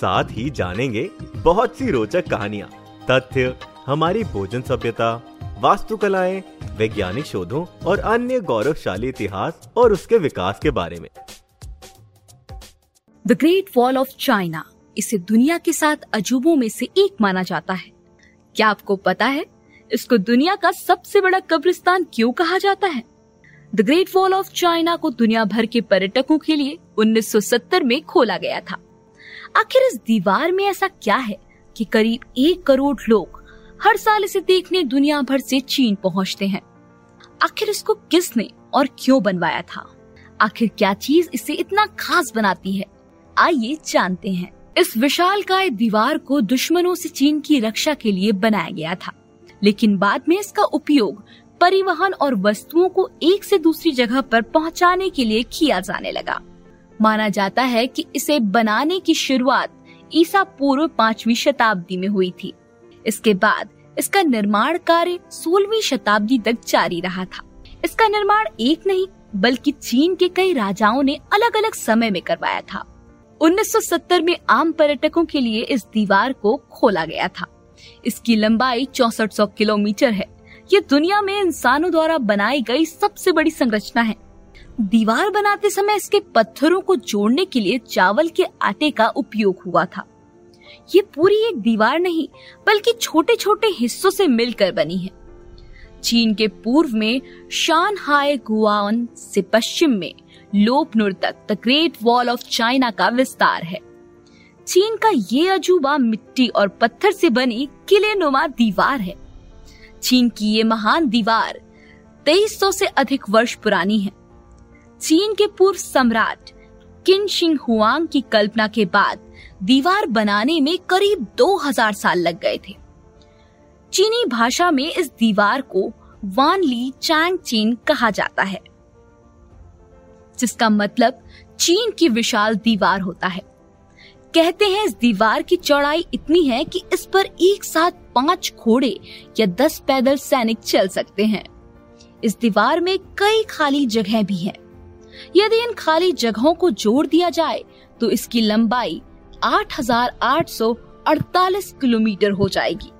साथ ही जानेंगे बहुत सी रोचक कहानियाँ, तथ्य, हमारी भोजन सभ्यता, वास्तुकलाएँ, वैज्ञानिक शोधों और अन्य गौरवशाली इतिहास और उसके विकास के बारे में। The great wall of China इसे दुनिया के साथ अजूबों में से एक माना जाता है। क्या आपको पता है इसको दुनिया का सबसे बड़ा कब्रिस्तान क्यों कहा जाता है? The great wall of China को दुनिया भर के पर्यटकों के लिए 1970 में खोला गया था। आखिर इस दीवार में ऐसा क्या है कि करीब एक करोड़ लोग हर साल इसे देखने दुनिया भर से चीन पहुँचते हैं? आखिर इसको किसने और क्यों बनवाया था? आखिर क्या चीज़ इसे इतना खास बनाती है? आइए जानते हैं। इस विशाल काय दीवार को दुश्मनों से चीन की रक्षा के लिए बनाया गया था। लेकिन बाद में इसका उपयोग परिवहन और वस्तुओं को एक से दूसरी जगह पर पहुँचाने के लिए किया जाने लगा। माना जाता है कि इसे बनाने की शुरुआत ईसा पूर्व पांचवी शताब्दी में हुई थी। इसके बाद इसका निर्माण कार्य सोलहवीं शताब्दी तक जारी रहा था। इसका निर्माण एक नहीं, बल्कि चीन के कई राजाओं ने अलग अलग समय में करवाया था। 1970 में आम पर्यटकों के लिए इस दीवार को खोला गया था। इसकी लंबाई चौसठ किलोमीटर है। ये दुनिया में इंसानों द्वारा बनाई गई सबसे बड़ी संरचना है। दीवार बनाते समय इसके पत्थरों को जोड़ने के लिए चावल के आटे का उपयोग हुआ था। ये पूरी एक दीवार नहीं, बल्कि छोटे छोटे हिस्सों से मिलकर बनी है। चीन के पूर्व में शान हाय गुआन से पश्चिम में लोपनुर तक, the great wall of China का विस्तार है। चीन का ये अजूबा मिट्टी और पत्थर से बनी किले नुमा दीवार है। चीन की ये महान दीवार 2300 से अधिक वर्ष पुरानी है। चीन के पूर्व सम्राट किन शिंग हुआंग की कल्पना के बाद दीवार बनाने में करीब 2000 साल लग गए थे। चीनी भाषा में इस दीवार को वान ली चैंग चीन कहा जाता है, जिसका मतलब चीन की विशाल दीवार होता है। कहते हैं इस दीवार की चौड़ाई इतनी है कि इस पर एक साथ पाँच घोड़े या दस पैदल सैनिक चल सकते हैं। इस दीवार में कई खाली जगह भी हैं। यदि इन खाली जगहों को जोड़ दिया जाए तो इसकी लंबाई 8,848 किलोमीटर हो जाएगी।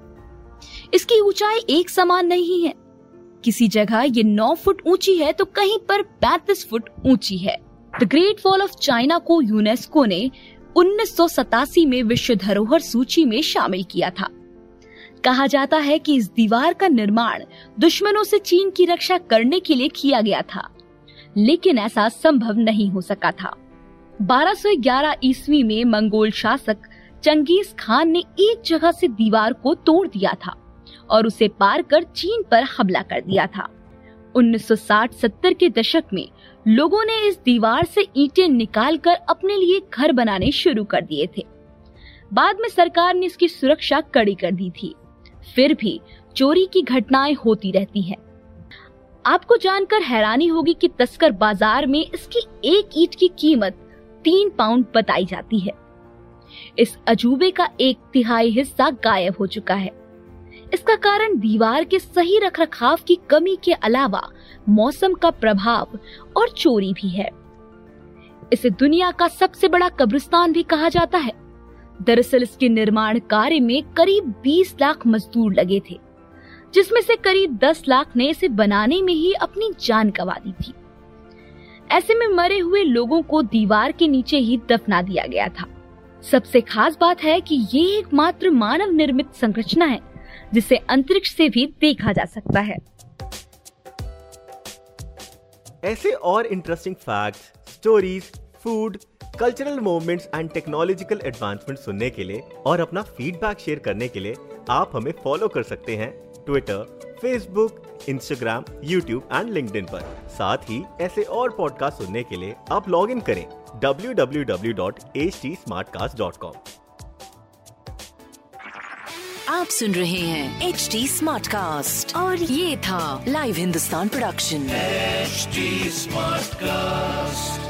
इसकी ऊंचाई एक समान नहीं है। किसी जगह ये 9 फुट ऊँची है तो कहीं पर 35 फुट ऊँची है। The great wall of China को यूनेस्को ने उन्नीस सौ सतासी में विश्व धरोहर सूची में शामिल किया था। कहा जाता है कि इस दीवार का निर्माण दुश्मनों से चीन की रक्षा करने के लिए किया गया था। लेकिन ऐसा संभव नहीं हो सका था। 1211 ईस्वी में मंगोल शासक चंगेज खान ने एक जगह से दीवार को तोड़ दिया था और उसे पार कर चीन पर हमला कर दिया था। 1960-70 के दशक में लोगों ने इस दीवार से ईंटें निकालकर अपने लिए घर बनाने शुरू कर दिए थे। बाद में सरकार ने इसकी सुरक्षा कड़ी कर दी थी। फिर भी चोरी की घटनाएँ होती रहती हैं। आपको जानकर हैरानी होगी कि तस्कर बाज़ार में इसकी एक ईट की कीमत तीन पाउंड बताई जाती है। इस अजूबे का एक तिहाई हिस्सा गायब हो चुका है। इसका कारण दीवार के सही रखरखाव की कमी के अलावा मौसम का प्रभाव और चोरी भी है। इसे दुनिया का सबसे बड़ा कब्रिस्तान भी कहा जाता है। दरअसल इसके निर्माण कार्य में करीब 20 लाख मजदूर लगे थे। जिसमें से करीब 10 लाख ने इसे बनाने में ही अपनी जान गंवा दी थी। ऐसे में मरे हुए लोगों को दीवार के नीचे ही दफना दिया गया था। सबसे खास बात है कि ये एकमात्र मानव निर्मित संरचना है जिसे अंतरिक्ष से भी देखा जा सकता है। ऐसे और interesting facts, stories food cultural movements and technological advancement सुनने के लिए और अपना फीडबैक शेयर करने के लिए आप हमें फॉलो कर सकते हैं Twitter Facebook Instagram YouTube and link पर। साथ ही ऐसे और पॉडकास्ट सुनने के लिए आप लॉग इन करें www.htsmartcast.com आप सुन रहे हैं एच डी स्मार्ट कास्ट और ये था live Hindustan production smart Smartcast.